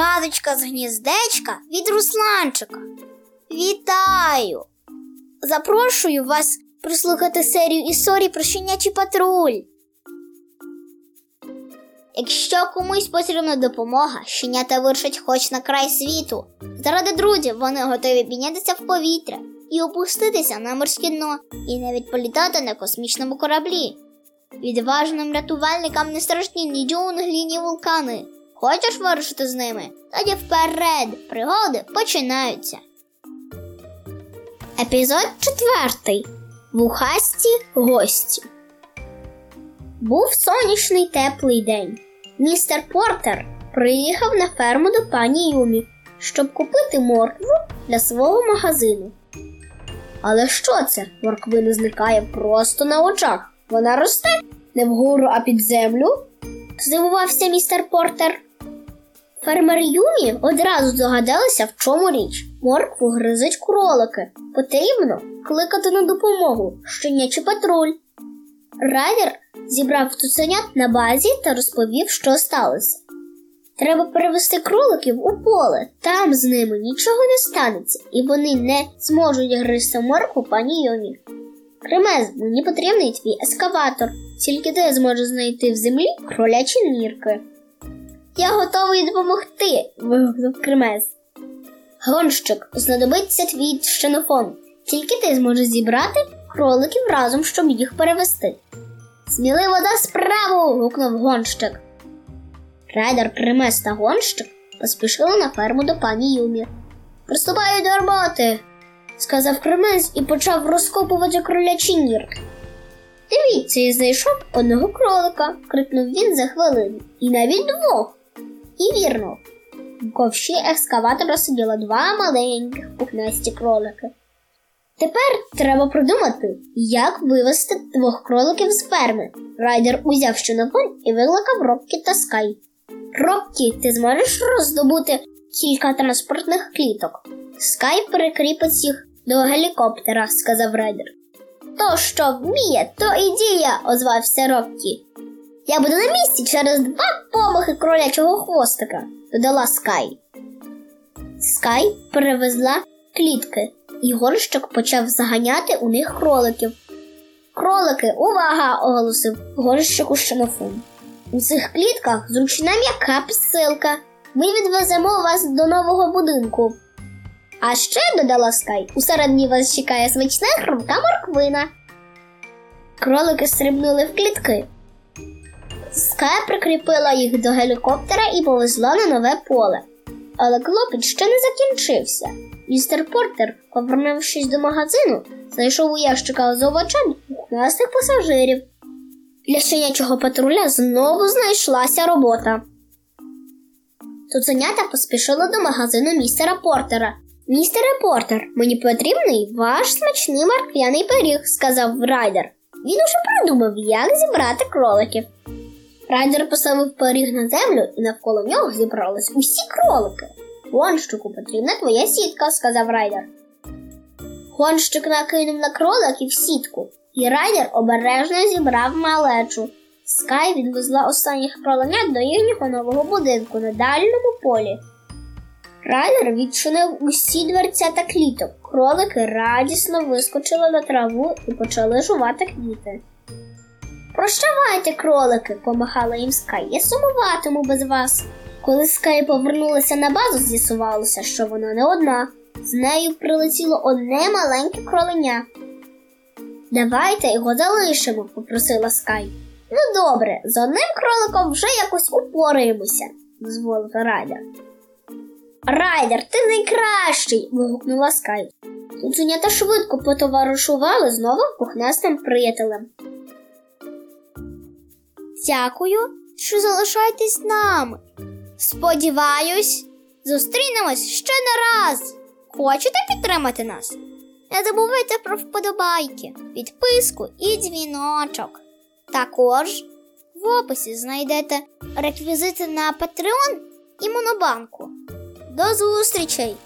Казочка з гніздечка від Русланчика. Вітаю! Запрошую вас прослухати серію історій про щенячий патруль. Якщо комусь потрібна допомога, щенята вирушать хоч на край світу. Заради друзів вони готові піднятися в повітря і опуститися на морське дно, і навіть політати на космічному кораблі. Відважним рятувальникам не страшні ні джунглі, ні вулкани. Хочеш вирушити з ними? Тоді вперед пригоди починаються. Епізод четвертий. Вухасті гості. Був сонячний теплий день. Містер Портер приїхав на ферму до пані Юмі, щоб купити моркву для свого магазину. Але що це? Морквина зникає просто на очах. Вона росте не вгору, а під землю? здивувався містер Портер. Фермер Юмі одразу здогадалися, в чому річ. Моркву гризуть кролики. Потрібно кликати на допомогу щенячий патруль. Райдер зібрав цуценят на базі та розповів, що сталося. Треба перевести кроликів у поле, там з ними нічого не станеться, і вони не зможуть гризти моркву пані Йомі. Кремез, мені потрібний твій ескаватор, тільки ти зможеш знайти в землі кролячі нірки. Я готовий допомогти. вигукнув Кремез. Гонщик, знадобиться твій щенофон. Тільки ти зможеш зібрати кроликів разом, щоб їх перевести. Сміливо да справу. гукнув гонщик. Райдер, Кремез та гонщик поспішили на ферму до пані Юмі. Приступаю до роботи, сказав Кремез і почав розкопувати кролячі нірки. Дивіться, я знайшов одного кролика, крикнув він за хвилину, і навіть двох. І вірно, в ковші екскаватора сиділо два маленьких пухнасті кролики. Тепер треба придумати, як вивести двох кроликів з ферми. Райдер узяв щонопон і викликав Роккі та Скай. Роккі, ти зможеш роздобути кілька транспортних кліток. Скай перекріпить їх до гелікоптера, сказав Райдер. То, що вміє, то і діє, озвався Роккі. Я буду на місці через два помахи кролячого хвостика, додала Скай. Скай перевезла клітки, і горщик почав заганяти у них кроликів. Кролики, увага! оголосив горщик у шанофон. У цих клітках зручна м'яка підсилка. Ми відвеземо вас до нового будинку. А ще, додала Скай, усередині вас чекає смачна хрумка морквина. Кролики стрибнули в клітки. Скай прикріпила їх до гелікоптера і повезла на нове поле. Але клопіт ще не закінчився. Містер Портер, повернувшись до магазину, знайшов у ящика з овочем пухнастих пасажирів. Для щенячого патруля знову знайшлася робота. Цуценята поспішили до магазину містера Портера. Містере Портер, мені потрібний ваш смачний морквяний пиріг, сказав райдер. Він уже придумав, як зібрати кроликів. Райдер поставив пиріг на землю і навколо нього зібрались усі кролики. Гонщику потрібна твоя сітка, сказав райдер. Гонщик накинув на кроликів сітку, і райдер обережно зібрав малечу. Скай відвезла останніх кроленят до їхнього нового будинку на дальньому полі. Райдер відчинив усі дверця та кліток. Кролики радісно вискочили на траву і почали жувати квіти. Прощавайте, кролики, помахала їм Скай. Я сумуватиму без вас. Коли Скай повернулася на базу, з'ясувалося, що вона не одна. З нею прилетіло одне маленьке кроленя. Давайте його залишимо, попросила Скай. Ну, добре, з одним кроликом вже якось упораємося, дозволив Райдер. Райдер, ти найкращий. вигукнула Скай. Цуценята швидко потоваришували з новим пухнастим приятелем. Дякую, що залишаєтесь з нами. Сподіваюсь, зустрінемось ще не раз. Хочете підтримати нас? Не забувайте про вподобайки, підписку і дзвіночок. Також в описі знайдете реквізити на Patreon і Монобанку. До зустрічей!